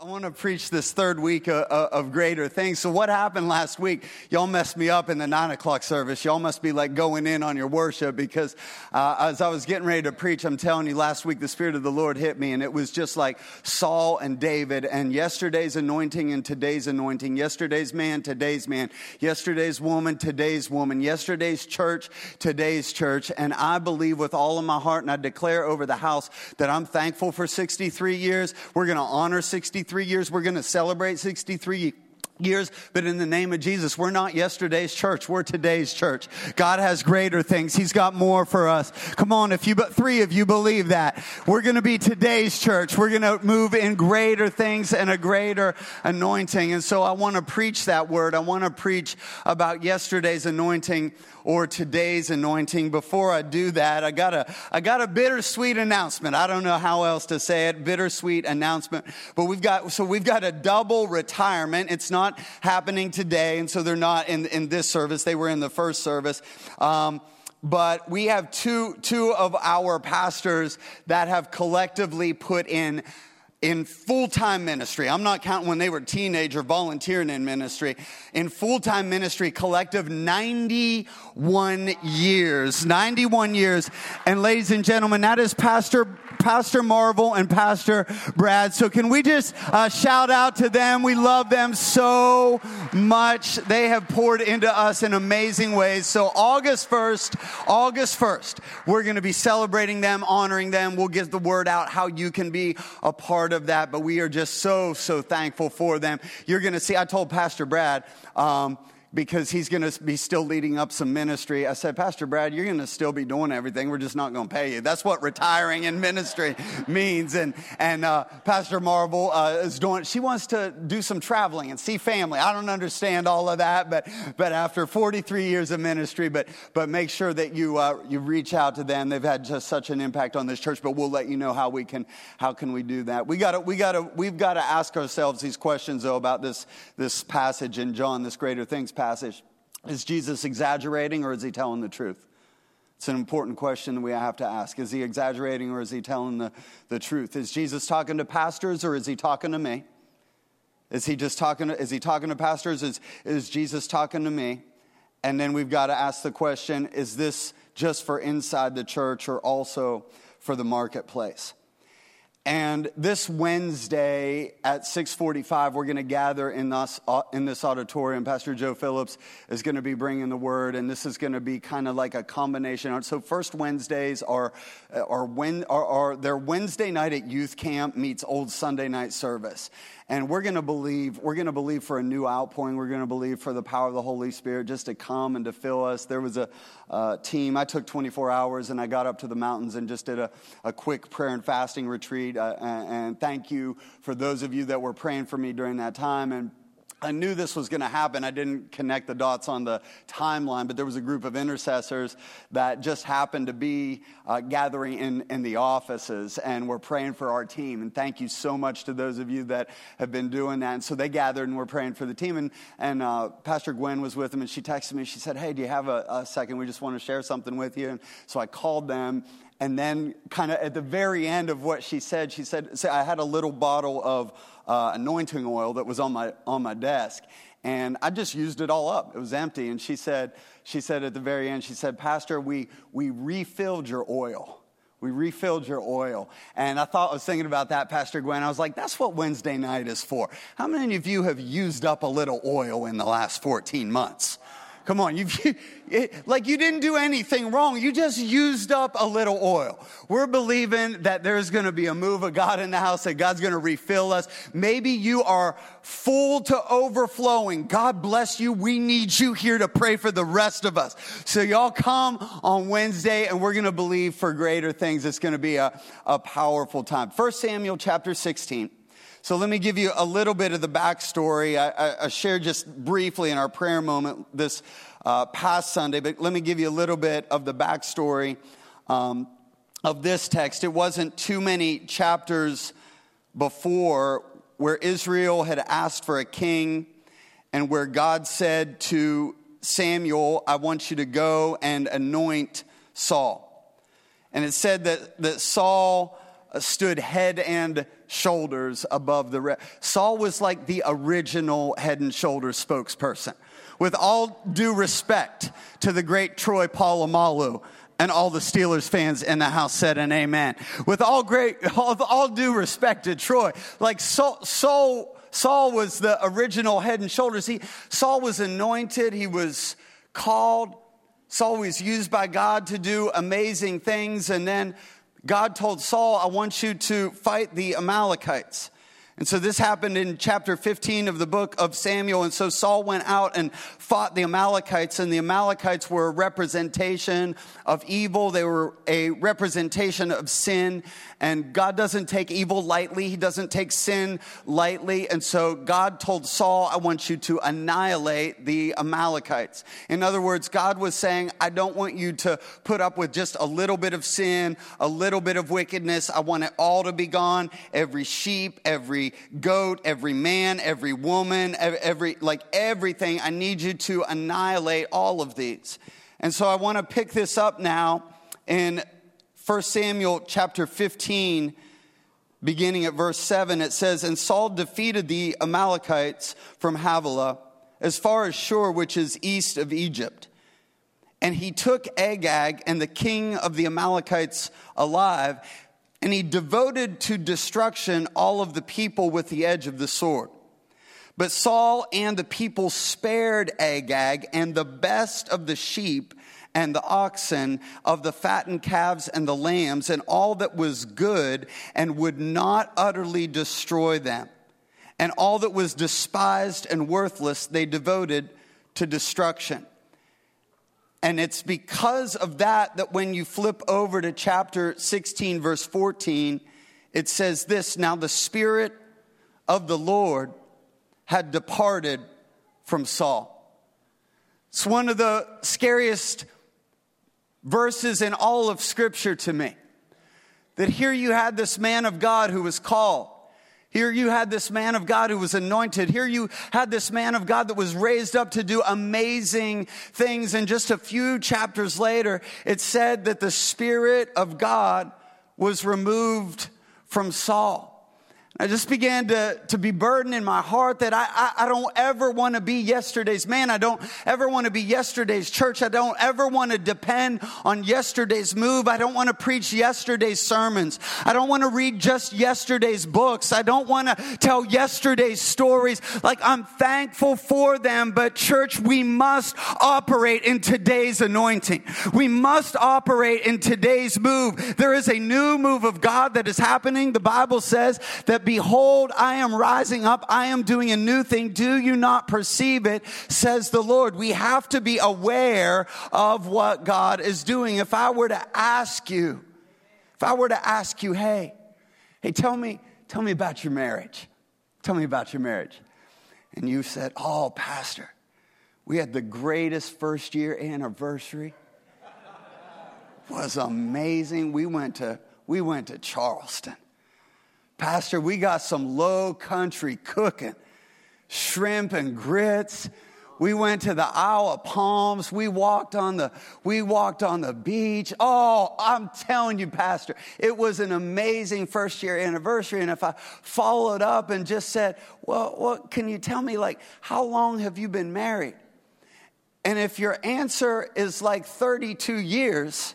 I want to preach this third week of, of, greater things. So, what happened last week? Y'all messed me up in the nine o'clock service. Y'all must be like going in on your worship because uh, as I was getting ready to preach, I'm telling you, last week the Spirit of the Lord hit me, and it was just like Saul and David, and yesterday's anointing and today's anointing, yesterday's man, today's man, yesterday's woman, today's woman, yesterday's church, today's church. And I believe with all of my heart, and I declare over the house that I'm thankful for 63 years. We're going to honor 63 63 years. We're going to celebrate 63 years, but in the name of Jesus, we're not yesterday's church. We're today's church. God has greater things. He's got more for us. Come on, if you, but three of you believe that, we're going to be today's church. We're going to move in greater things and a greater anointing. And so I want to preach that word. I want to preach about yesterday's anointing or today's anointing. Before I do that, I got a, I got a bittersweet announcement. I don't know how else to say it. Bittersweet announcement. But we've got, so we've got a double retirement. It's not happening today. And so they're not in, in this service. They were in the first service. Um, but we have two, two of our pastors that have collectively put in in full time ministry. I'm not counting when they were teenager volunteering in ministry. In full time ministry, collective 91 years. 91 years. And ladies and gentlemen, that is Pastor Pastor Marvel and Pastor Brad. So can we just uh, shout out to them? We love them so much. They have poured into us in amazing ways. So August 1st, August 1st, we're going to be celebrating them, honoring them. We'll get the word out how you can be a part of that. But we are just so, so thankful for them. You're going to see, I told Pastor Brad, um, because he's going to be still leading up some ministry. I said, Pastor Brad, you're going to still be doing everything. We're just not going to pay you. That's what retiring in ministry means. And, and uh, Pastor Marvel uh, is doing, she wants to do some traveling and see family. I don't understand all of that, but, but after 43 years of ministry, but, but make sure that you, uh, you reach out to them. They've had just such an impact on this church, but we'll let you know how we can, how can we do that. We gotta, we gotta, we've got to ask ourselves these questions though about this, this passage in John, this greater things passage. Is Jesus exaggerating or is he telling the truth? It's an important question that we have to ask. Is he exaggerating or is he telling the, the truth? Is Jesus talking to pastors or is he talking to me? Is he just talking to, is he talking to pastors? Is, is Jesus talking to me? And then we've got to ask the question, is this just for inside the church or also for the marketplace? And this Wednesday at 6:45, we're going to gather in this, uh, in this auditorium. Pastor Joe Phillips is going to be bringing the word, and this is going to be kind of like a combination. So first Wednesdays are are, when, are, are their Wednesday night at youth camp meets old Sunday night service and we're going to believe we're going to believe for a new outpouring we're going to believe for the power of the holy spirit just to come and to fill us there was a, a team i took 24 hours and i got up to the mountains and just did a, a quick prayer and fasting retreat uh, and, and thank you for those of you that were praying for me during that time and I knew this was going to happen. I didn't connect the dots on the timeline, but there was a group of intercessors that just happened to be uh, gathering in, in the offices, and we're praying for our team. And thank you so much to those of you that have been doing that. And so they gathered and we're praying for the team. And, and uh, Pastor Gwen was with them, and she texted me. She said, Hey, do you have a, a second? We just want to share something with you. And so I called them. And then, kind of at the very end of what she said, she said, I had a little bottle of uh, anointing oil that was on my, on my desk. And I just used it all up. It was empty. And she said, she said at the very end, she said, Pastor, we, we refilled your oil. We refilled your oil. And I thought I was thinking about that, Pastor Gwen. I was like, that's what Wednesday night is for. How many of you have used up a little oil in the last 14 months? Come on, you've, it, like you didn't do anything wrong. You just used up a little oil. We're believing that there's going to be a move of God in the house, that God's going to refill us. Maybe you are full to overflowing. God bless you. We need you here to pray for the rest of us. So y'all come on Wednesday and we're going to believe for greater things. It's going to be a, a powerful time. First Samuel chapter 16. So let me give you a little bit of the backstory. I, I, shared just briefly in our prayer moment this uh, past Sunday, but let me give you a little bit of the backstory um, of this text. It wasn't too many chapters before where Israel had asked for a king and where God said to Samuel, I want you to go and anoint Saul. And it said that, that Saul Uh, stood head and shoulders above the rest. Saul was like the original head and shoulders spokesperson. With all due respect to the great Troy Polamalu, and all the Steelers fans in the house said an amen. With all great, all, all due respect to Troy, like Saul, Saul, Saul was the original head and shoulders. He, Saul was anointed. He was called. Saul was used by God to do amazing things. And then God told Saul, I want you to fight the Amalekites. And so this happened in chapter 15 of the book of Samuel. And so Saul went out and fought the Amalekites, and the Amalekites were a representation of evil. They were a representation of sin. And God doesn't take evil lightly, He doesn't take sin lightly. And so God told Saul, I want you to annihilate the Amalekites. In other words, God was saying, I don't want you to put up with just a little bit of sin, a little bit of wickedness. I want it all to be gone. Every sheep, every goat, every man, every woman, every, like everything. I need you to annihilate all of these. And so I want to pick this up now in 1 Samuel chapter 15, beginning at verse 7, it says, And Saul defeated the Amalekites from Havilah as far as Shur, which is east of Egypt. And he took Agag and the king of the Amalekites alive, and he devoted to destruction all of the people with the edge of the sword. But Saul and the people spared Agag and the best of the sheep and the oxen, of the fattened calves and the lambs, and all that was good, and would not utterly destroy them. And all that was despised and worthless, they devoted to destruction. And it's because of that that when you flip over to chapter 16, verse 14, it says this Now the Spirit of the Lord had departed from Saul. It's one of the scariest verses in all of Scripture to me. That here you had this man of God who was called. Here you had this man of God who was anointed. Here you had this man of God that was raised up to do amazing things. And just a few chapters later, it said that the Spirit of God was removed from Saul. I just began to, to be burdened in my heart that I, I, I don't ever want to be yesterday's man. I don't ever want to be yesterday's church. I don't ever want to depend on yesterday's move. I don't want to preach yesterday's sermons. I don't want to read just yesterday's books. I don't want to tell yesterday's stories. Like I'm thankful for them, but church, we must operate in today's anointing. We must operate in today's move. There is a new move of God that is happening. The Bible says that Behold, I am rising up. I am doing a new thing. Do you not perceive it? Says the Lord. We have to be aware of what God is doing. If I were to ask you, if I were to ask you, hey, hey, tell me, tell me about your marriage. Tell me about your marriage. And you said, oh, Pastor, we had the greatest first year anniversary. was amazing. We went to we went to Charleston. Pastor, we got some low country cooking, shrimp and grits. We went to the Isle of Palms. We walked on the, we walked on the beach. Oh, I'm telling you, Pastor, it was an amazing first year anniversary. And if I followed up and just said, well, what can you tell me? Like, how long have you been married? And if your answer is like 32 years,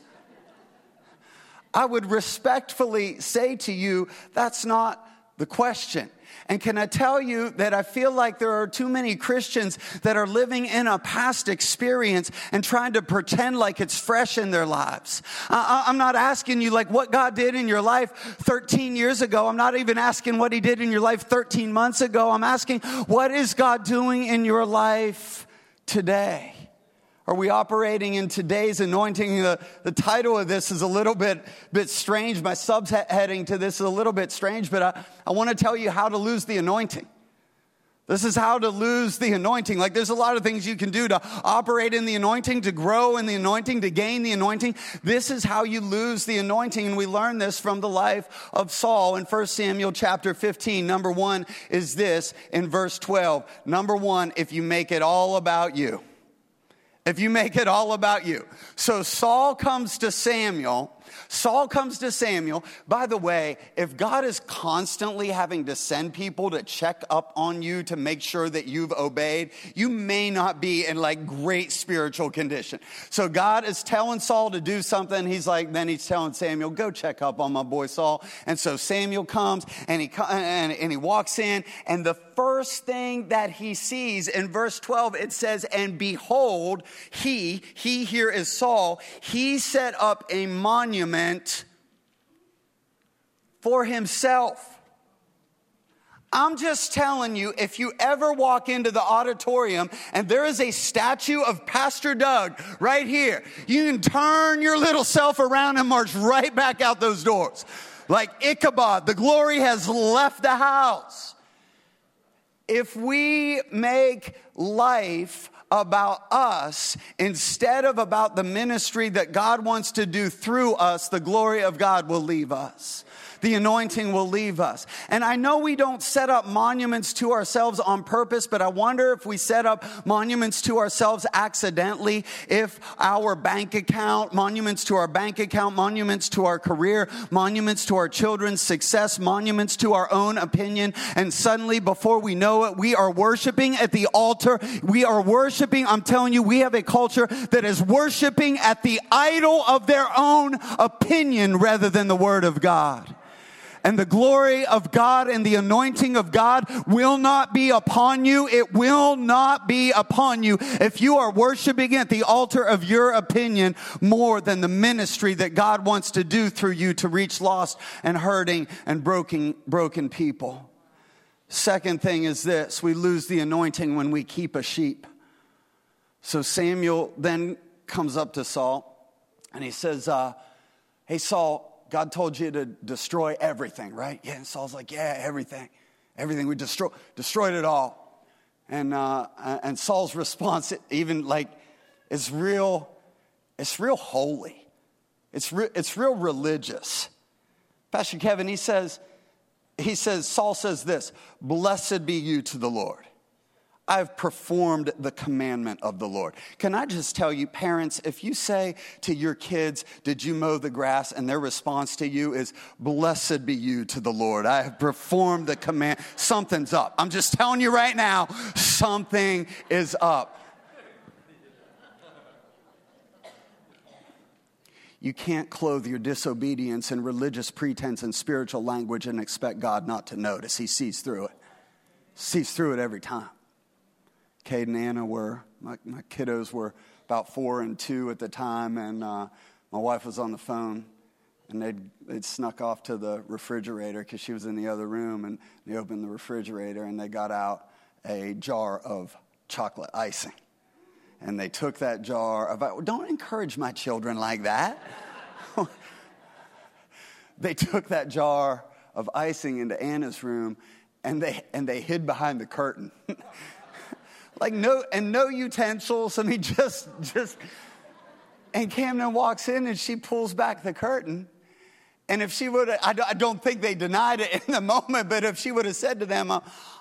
I would respectfully say to you, that's not the question. And can I tell you that I feel like there are too many Christians that are living in a past experience and trying to pretend like it's fresh in their lives. I'm not asking you like what God did in your life 13 years ago. I'm not even asking what He did in your life 13 months ago. I'm asking what is God doing in your life today? Are we operating in today's anointing? The, the title of this is a little bit, bit strange. My subheading to this is a little bit strange, but I, I want to tell you how to lose the anointing. This is how to lose the anointing. Like there's a lot of things you can do to operate in the anointing, to grow in the anointing, to gain the anointing. This is how you lose the anointing. And we learn this from the life of Saul in 1 Samuel chapter 15. Number one is this in verse 12. Number one, if you make it all about you if you make it all about you. So Saul comes to Samuel Saul comes to Samuel. By the way, if God is constantly having to send people to check up on you to make sure that you've obeyed, you may not be in like great spiritual condition. So God is telling Saul to do something. He's like, then he's telling Samuel, go check up on my boy Saul. And so Samuel comes and he, and, and he walks in and the first thing that he sees in verse 12, it says, and behold, he, he here is Saul, he set up a monument for himself. I'm just telling you, if you ever walk into the auditorium and there is a statue of Pastor Doug right here, you can turn your little self around and march right back out those doors. Like Ichabod, the glory has left the house. If we make life about us instead of about the ministry that God wants to do through us, the glory of God will leave us the anointing will leave us. And I know we don't set up monuments to ourselves on purpose, but I wonder if we set up monuments to ourselves accidentally, if our bank account, monuments to our bank account, monuments to our career, monuments to our children's success, monuments to our own opinion, and suddenly before we know it, we are worshiping at the altar. We are worshiping, I'm telling you, we have a culture that is worshiping at the idol of their own opinion rather than the word of God and the glory of God and the anointing of God will not be upon you. It will not be upon you if you are worshiping at the altar of your opinion more than the ministry that God wants to do through you to reach lost and hurting and broken, broken people. Second thing is this we lose the anointing when we keep a sheep. So Samuel then comes up to Saul and he says, uh, Hey, Saul, God told you to destroy everything, right? Yeah. And Saul's like, yeah, everything. Everything. We destroy, destroyed it all. And, uh, and Saul's response, even like, is real, it's real holy. It's, re- it's real religious. Pastor Kevin, he says, he says, Saul says this, blessed be you to the Lord. I've performed the commandment of the Lord. Can I just tell you, parents, if you say to your kids, Did you mow the grass? and their response to you is, Blessed be you to the Lord. I have performed the command. Something's up. I'm just telling you right now, something is up. You can't clothe your disobedience in religious pretense and spiritual language and expect God not to notice. He sees through it, sees through it every time. Cade and Anna were, my, my kiddos were about four and two at the time, and uh, my wife was on the phone, and they'd, they'd snuck off to the refrigerator because she was in the other room, and they opened the refrigerator and they got out a jar of chocolate icing. And they took that jar of, don't encourage my children like that. they took that jar of icing into Anna's room and they, and they hid behind the curtain. like no and no utensils. I mean, just just. And Camden walks in and she pulls back the curtain. And if she would, have, I don't think they denied it in the moment, but if she would have said to them,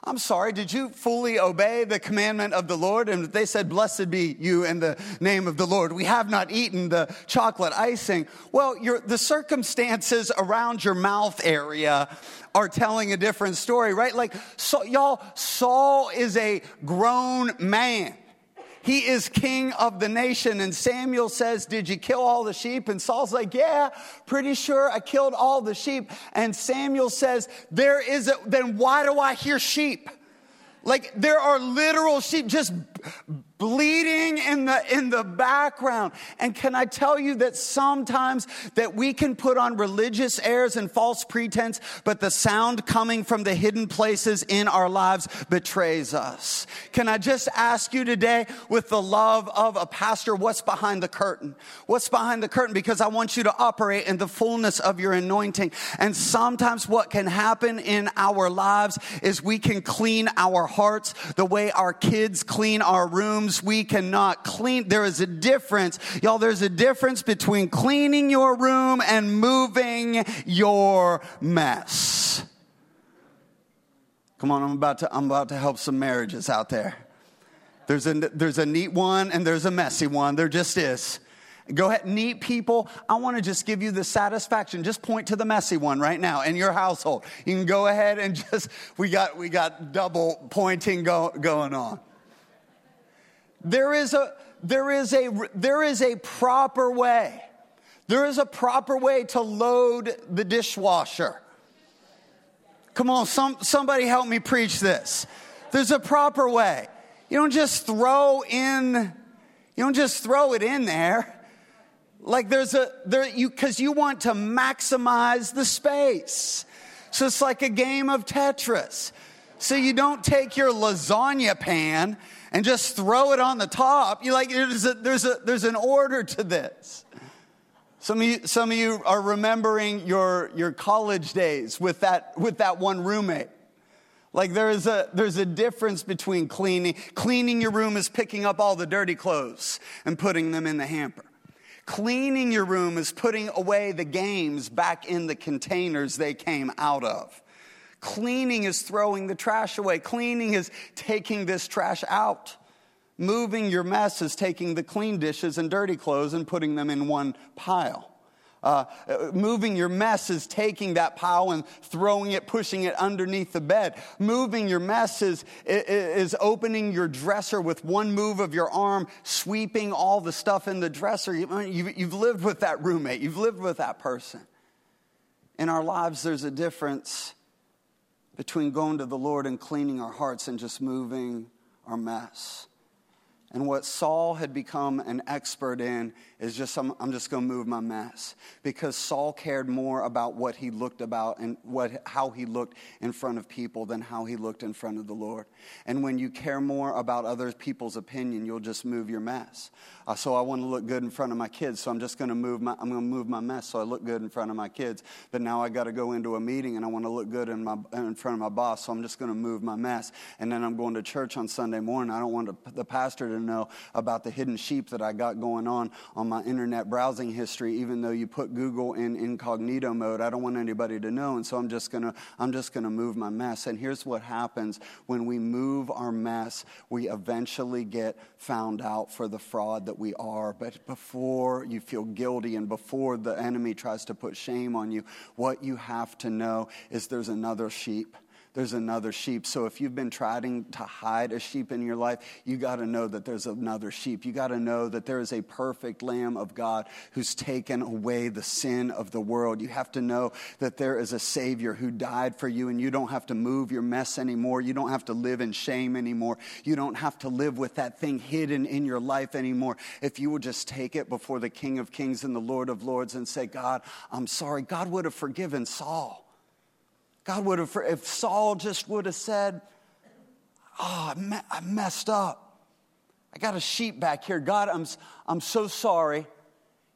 I'm sorry, did you fully obey the commandment of the Lord? And they said, Blessed be you in the name of the Lord. We have not eaten the chocolate icing. Well, your, the circumstances around your mouth area are telling a different story, right? Like, so, y'all, Saul is a grown man. He is king of the nation. And Samuel says, Did you kill all the sheep? And Saul's like, Yeah, pretty sure I killed all the sheep. And Samuel says, There is a, then why do I hear sheep? Like there are literal sheep just bleeding in the in the background. And can i tell you that sometimes that we can put on religious airs and false pretense but the sound coming from the hidden places in our lives betrays us. Can i just ask you today with the love of a pastor what's behind the curtain? What's behind the curtain? Because i want you to operate in the fullness of your anointing. And sometimes what can happen in our lives is we can clean our hearts the way our kids clean our rooms we cannot clean. There is a difference. Y'all, there's a difference between cleaning your room and moving your mess. Come on, I'm about to, I'm about to help some marriages out there. There's a, there's a neat one and there's a messy one. There just is. Go ahead, neat people. I want to just give you the satisfaction. Just point to the messy one right now in your household. You can go ahead and just, we got, we got double pointing go, going on. There is a, there is a, there is a proper way. There is a proper way to load the dishwasher. Come on, some, somebody help me preach this. There's a proper way. You don't just throw in, you don't just throw it in there. Like there's a, there, you, cause you want to maximize the space. So it's like a game of Tetris. So you don't take your lasagna pan and just throw it on the top. You like, there's a, there's a, there's an order to this. Some of you, some of you are remembering your, your college days with that, with that one roommate. Like there's a, there's a difference between cleaning. Cleaning your room is picking up all the dirty clothes and putting them in the hamper. Cleaning your room is putting away the games back in the containers they came out of. Cleaning is throwing the trash away. Cleaning is taking this trash out. Moving your mess is taking the clean dishes and dirty clothes and putting them in one pile. Uh, moving your mess is taking that pile and throwing it, pushing it underneath the bed. Moving your mess is, is opening your dresser with one move of your arm, sweeping all the stuff in the dresser. You've lived with that roommate, you've lived with that person. In our lives, there's a difference between going to the Lord and cleaning our hearts and just moving our mess. And what Saul had become an expert in is just, I'm, I'm just going to move my mess. Because Saul cared more about what he looked about and what, how he looked in front of people than how he looked in front of the Lord. And when you care more about other people's opinion, you'll just move your mess. Uh, so I want to look good in front of my kids, so I'm just going to move my, I'm going to move my mess so I look good in front of my kids. But now I got to go into a meeting and I want to look good in, my, in front of my boss, so I'm just going to move my mess. And then I'm going to church on Sunday morning. I don't want the pastor to know about the hidden sheep that I got going on on my internet browsing history, even though you put Google in incognito mode. I don't want anybody to know, and so I'm just gonna I'm just gonna move my mess. And here's what happens when we move our mess: we eventually get found out for the fraud that we are. But before you feel guilty and before the enemy tries to put shame on you, what you have to know is there's another sheep there's another sheep. So if you've been trying to hide a sheep in your life, you got to know that there's another sheep. You got to know that there is a perfect Lamb of God who's taken away the sin of the world. You have to know that there is a Savior who died for you, and you don't have to move your mess anymore. You don't have to live in shame anymore. You don't have to live with that thing hidden in your life anymore. If you would just take it before the King of Kings and the Lord of Lords and say, God, I'm sorry, God would have forgiven Saul. God would have, if Saul just would have said, Oh, I, me- I messed up. I got a sheep back here. God, I'm, I'm so sorry.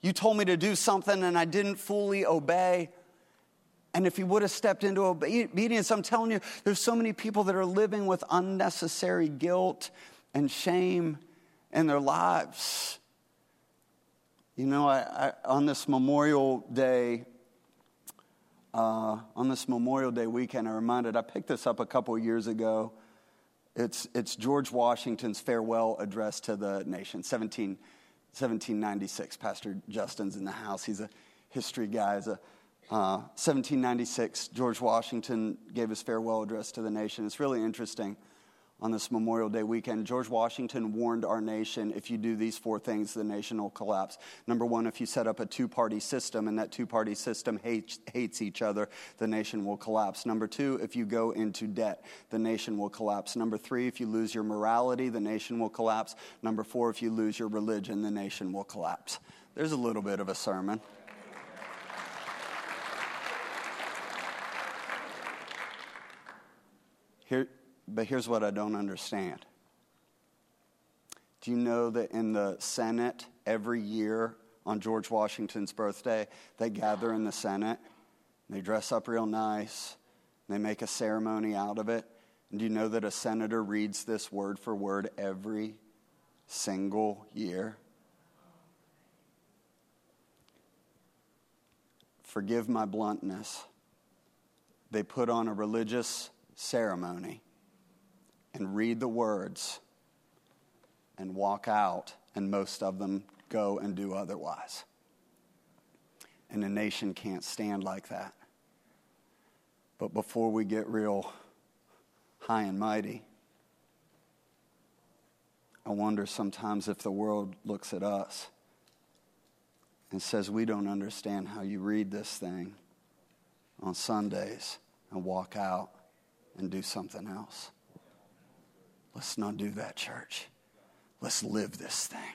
You told me to do something and I didn't fully obey. And if he would have stepped into obedience, I'm telling you, there's so many people that are living with unnecessary guilt and shame in their lives. You know, I, I, on this Memorial Day, uh, on this Memorial Day weekend, I reminded, I picked this up a couple years ago. It's, it's George Washington's farewell address to the nation, 17, 1796. Pastor Justin's in the house. He's a history guy. He's a, uh, 1796, George Washington gave his farewell address to the nation. It's really interesting on this Memorial Day weekend, George Washington warned our nation if you do these four things, the nation will collapse. Number one, if you set up a two party system and that two party system hates, hates each other, the nation will collapse. Number two, if you go into debt, the nation will collapse. Number three, if you lose your morality, the nation will collapse. Number four, if you lose your religion, the nation will collapse. There's a little bit of a sermon. Here, but here's what I don't understand. Do you know that in the Senate, every year on George Washington's birthday, they gather in the Senate, they dress up real nice, they make a ceremony out of it? And do you know that a senator reads this word for word every single year? Forgive my bluntness. They put on a religious ceremony and read the words and walk out, and most of them go and do otherwise. And a nation can't stand like that. But before we get real high and mighty, I wonder sometimes if the world looks at us and says, We don't understand how you read this thing on Sundays and walk out and do something else. Let's not do that, church. Let's live this thing.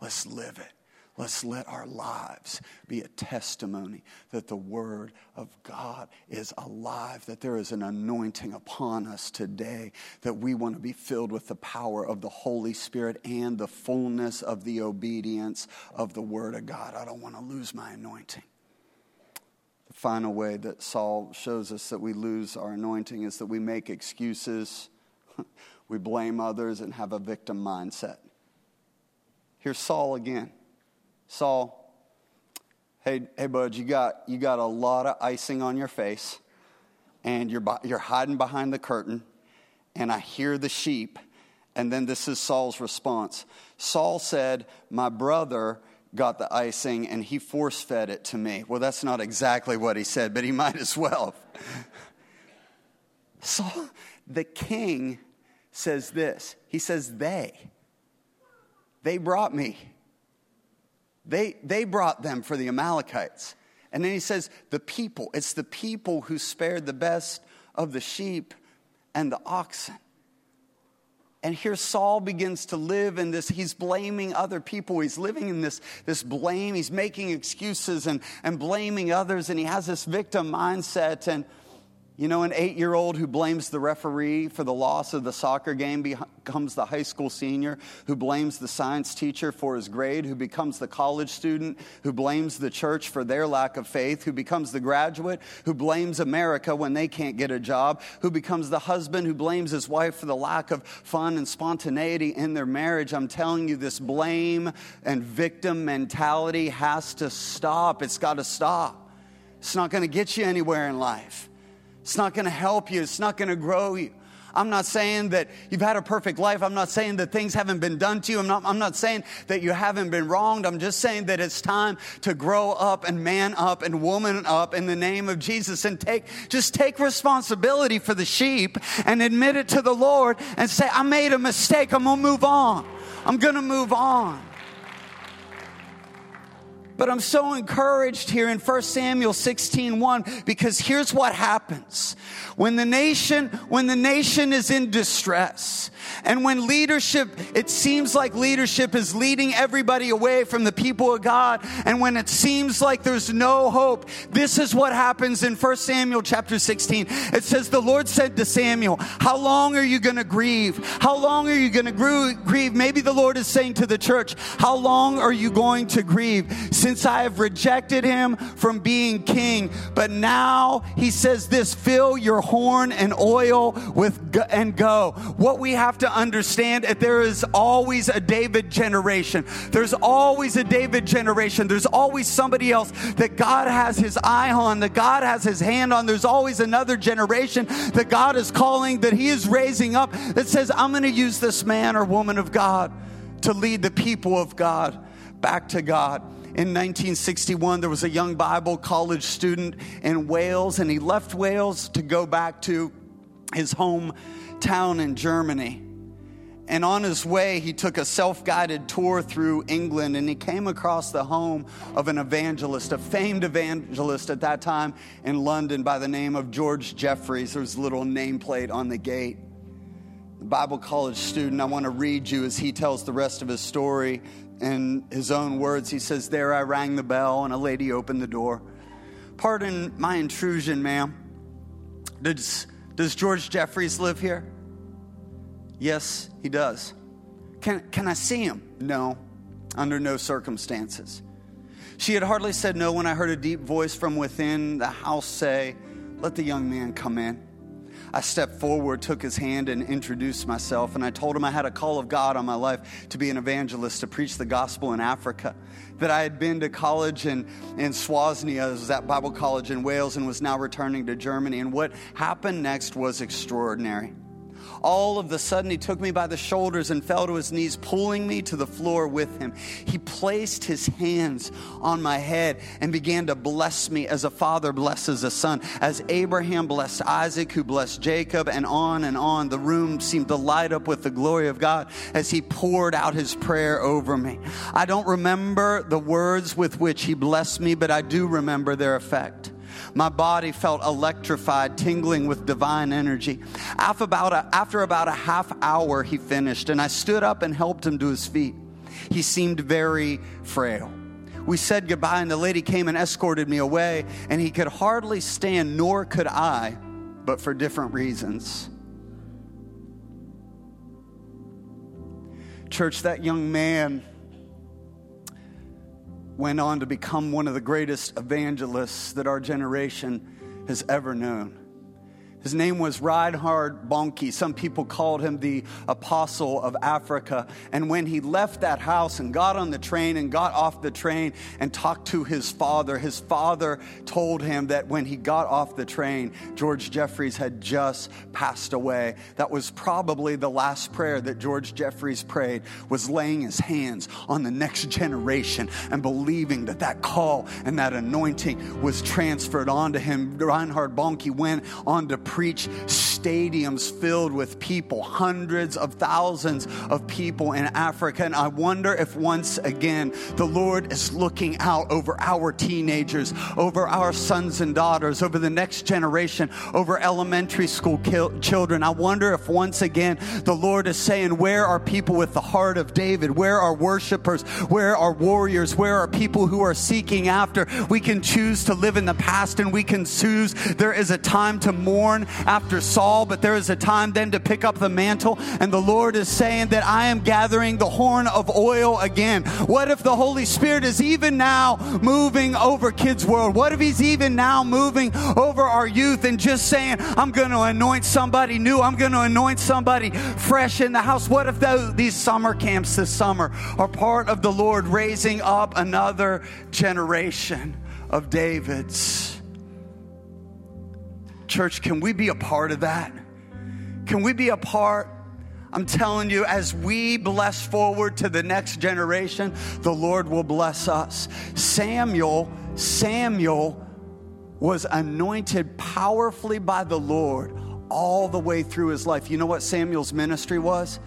Let's live it. Let's let our lives be a testimony that the Word of God is alive, that there is an anointing upon us today, that we want to be filled with the power of the Holy Spirit and the fullness of the obedience of the Word of God. I don't want to lose my anointing. The final way that Saul shows us that we lose our anointing is that we make excuses, we blame others, and have a victim mindset. Here's Saul again. Saul, hey, hey, bud, you got, you got a lot of icing on your face, and you're, you're hiding behind the curtain, and I hear the sheep. And then this is Saul's response Saul said, My brother got the icing and he force fed it to me. Well, that's not exactly what he said, but he might as well. Saul, the king says this. He says, They. They brought me. They, they brought them for the Amalekites. And then he says, the people. It's the people who spared the best of the sheep and the oxen. And here Saul begins to live in this, he's blaming other people. He's living in this, this blame. He's making excuses and, and blaming others. And he has this victim mindset. And you know, an eight year old who blames the referee for the loss of the soccer game becomes the high school senior who blames the science teacher for his grade, who becomes the college student who blames the church for their lack of faith, who becomes the graduate who blames America when they can't get a job, who becomes the husband who blames his wife for the lack of fun and spontaneity in their marriage. I'm telling you, this blame and victim mentality has to stop. It's got to stop. It's not going to get you anywhere in life. It's not going to help you, it's not going to grow you. I'm not saying that you've had a perfect life. I'm not saying that things haven't been done to you. I'm not, I'm not saying that you haven't been wronged. I'm just saying that it's time to grow up and man up and woman up in the name of Jesus and take, just take responsibility for the sheep and admit it to the Lord and say, I made a mistake. I'm going to move on. I'm going to move on. But I'm so encouraged here in 1 Samuel 16, 1, because here's what happens. When the nation, when the nation is in distress, and when leadership, it seems like leadership is leading everybody away from the people of God, and when it seems like there's no hope, this is what happens in 1 Samuel chapter 16. It says, The Lord said to Samuel, How long are you going to grieve? How long are you going to grieve? Maybe the Lord is saying to the church, How long are you going to grieve? Since I have rejected him from being king. But now he says this fill your horn and oil with and go. What we have to understand that there is always a David generation. There's always a David generation. There's always somebody else that God has his eye on, that God has his hand on. There's always another generation that God is calling, that he is raising up that says, I'm going to use this man or woman of God to lead the people of God back to God. In 1961, there was a young Bible college student in Wales, and he left Wales to go back to his hometown in Germany. And on his way, he took a self guided tour through England and he came across the home of an evangelist, a famed evangelist at that time in London by the name of George Jeffreys. There was a little nameplate on the gate. Bible college student, I want to read you as he tells the rest of his story in his own words, he says, There I rang the bell and a lady opened the door. Pardon my intrusion, ma'am. Does, does George Jeffreys live here? Yes, he does. Can, can I see him? No, under no circumstances. She had hardly said no when I heard a deep voice from within the house say, Let the young man come in. I stepped forward, took his hand, and introduced myself. And I told him I had a call of God on my life to be an evangelist, to preach the gospel in Africa. That I had been to college in, in Swansea, was at Bible college in Wales, and was now returning to Germany. And what happened next was extraordinary. All of the sudden, he took me by the shoulders and fell to his knees, pulling me to the floor with him. He placed his hands on my head and began to bless me as a father blesses a son. As Abraham blessed Isaac, who blessed Jacob, and on and on, the room seemed to light up with the glory of God as he poured out his prayer over me. I don't remember the words with which he blessed me, but I do remember their effect. My body felt electrified, tingling with divine energy. After about, a, after about a half hour, he finished, and I stood up and helped him to his feet. He seemed very frail. We said goodbye, and the lady came and escorted me away, and he could hardly stand, nor could I, but for different reasons. Church, that young man went on to become one of the greatest evangelists that our generation has ever known. His name was Reinhard Bonnke. Some people called him the apostle of Africa. And when he left that house and got on the train and got off the train and talked to his father, his father told him that when he got off the train, George Jeffreys had just passed away. That was probably the last prayer that George Jeffreys prayed was laying his hands on the next generation and believing that that call and that anointing was transferred onto him. Reinhard Bonnke went on to preach stadiums filled with people, hundreds of thousands of people in Africa. And I wonder if once again the Lord is looking out over our teenagers, over our sons and daughters, over the next generation, over elementary school children. I wonder if once again the Lord is saying, Where are people with the heart of David? Where are worshipers? Where are warriors? Where are people who are seeking after? We can choose to live in the past and we can choose there is a time to mourn after Saul, but there is a time then to pick up the mantle. And the Lord is saying that I am gathering the horn of oil again. What if the Holy Spirit is even now moving over Kids World? What if He's even now moving over our youth and just saying, I'm going to anoint somebody new, I'm going to anoint somebody fresh in the house? What if these summer camps this summer are part of the Lord raising up another generation of Davids? Church, can we be a part of that? Can we be a part? I'm telling you, as we bless forward to the next generation, the Lord will bless us. Samuel, Samuel was anointed powerfully by the Lord all the way through his life. You know what Samuel's ministry was?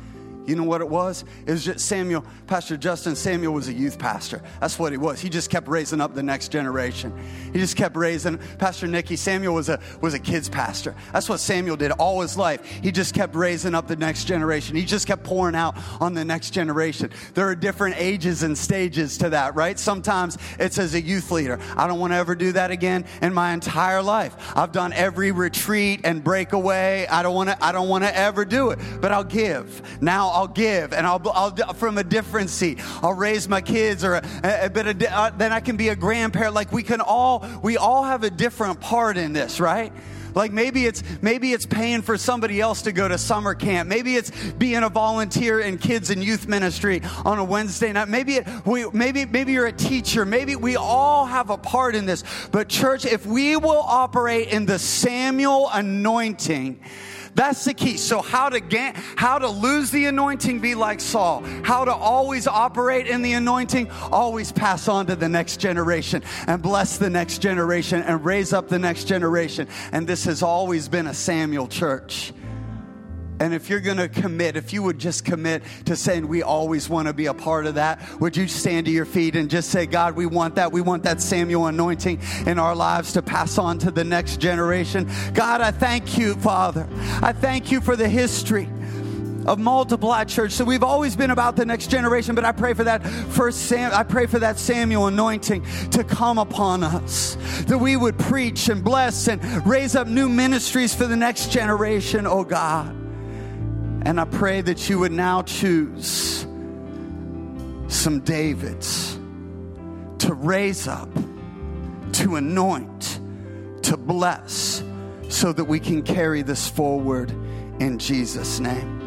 You know what it was? It was just Samuel, Pastor Justin Samuel was a youth pastor. That's what he was. He just kept raising up the next generation. He just kept raising. Pastor Nikki Samuel was a was a kids pastor. That's what Samuel did all his life. He just kept raising up the next generation. He just kept pouring out on the next generation. There are different ages and stages to that, right? Sometimes it's as a youth leader. I don't want to ever do that again in my entire life. I've done every retreat and breakaway. I don't want to I don't want to ever do it, but I'll give. Now I'll give and I'll, I'll from a different seat. I'll raise my kids or a, a bit of, uh, then I can be a grandparent. Like we can all, we all have a different part in this, right? Like maybe it's maybe it's paying for somebody else to go to summer camp. Maybe it's being a volunteer in kids and youth ministry on a Wednesday night. Maybe it, we, maybe maybe you're a teacher. Maybe we all have a part in this. But church, if we will operate in the Samuel anointing, that's the key. So how to get, how to lose the anointing, be like Saul. How to always operate in the anointing, always pass on to the next generation and bless the next generation and raise up the next generation. And this has always been a Samuel church. And if you're going to commit, if you would just commit to saying we always want to be a part of that, would you stand to your feet and just say, God, we want that. We want that Samuel anointing in our lives to pass on to the next generation. God, I thank you, Father. I thank you for the history of Multiply Church. So we've always been about the next generation, but I pray for that first Sam, I pray for that Samuel anointing to come upon us. That we would preach and bless and raise up new ministries for the next generation, oh God. And I pray that you would now choose some Davids to raise up, to anoint, to bless, so that we can carry this forward in Jesus' name.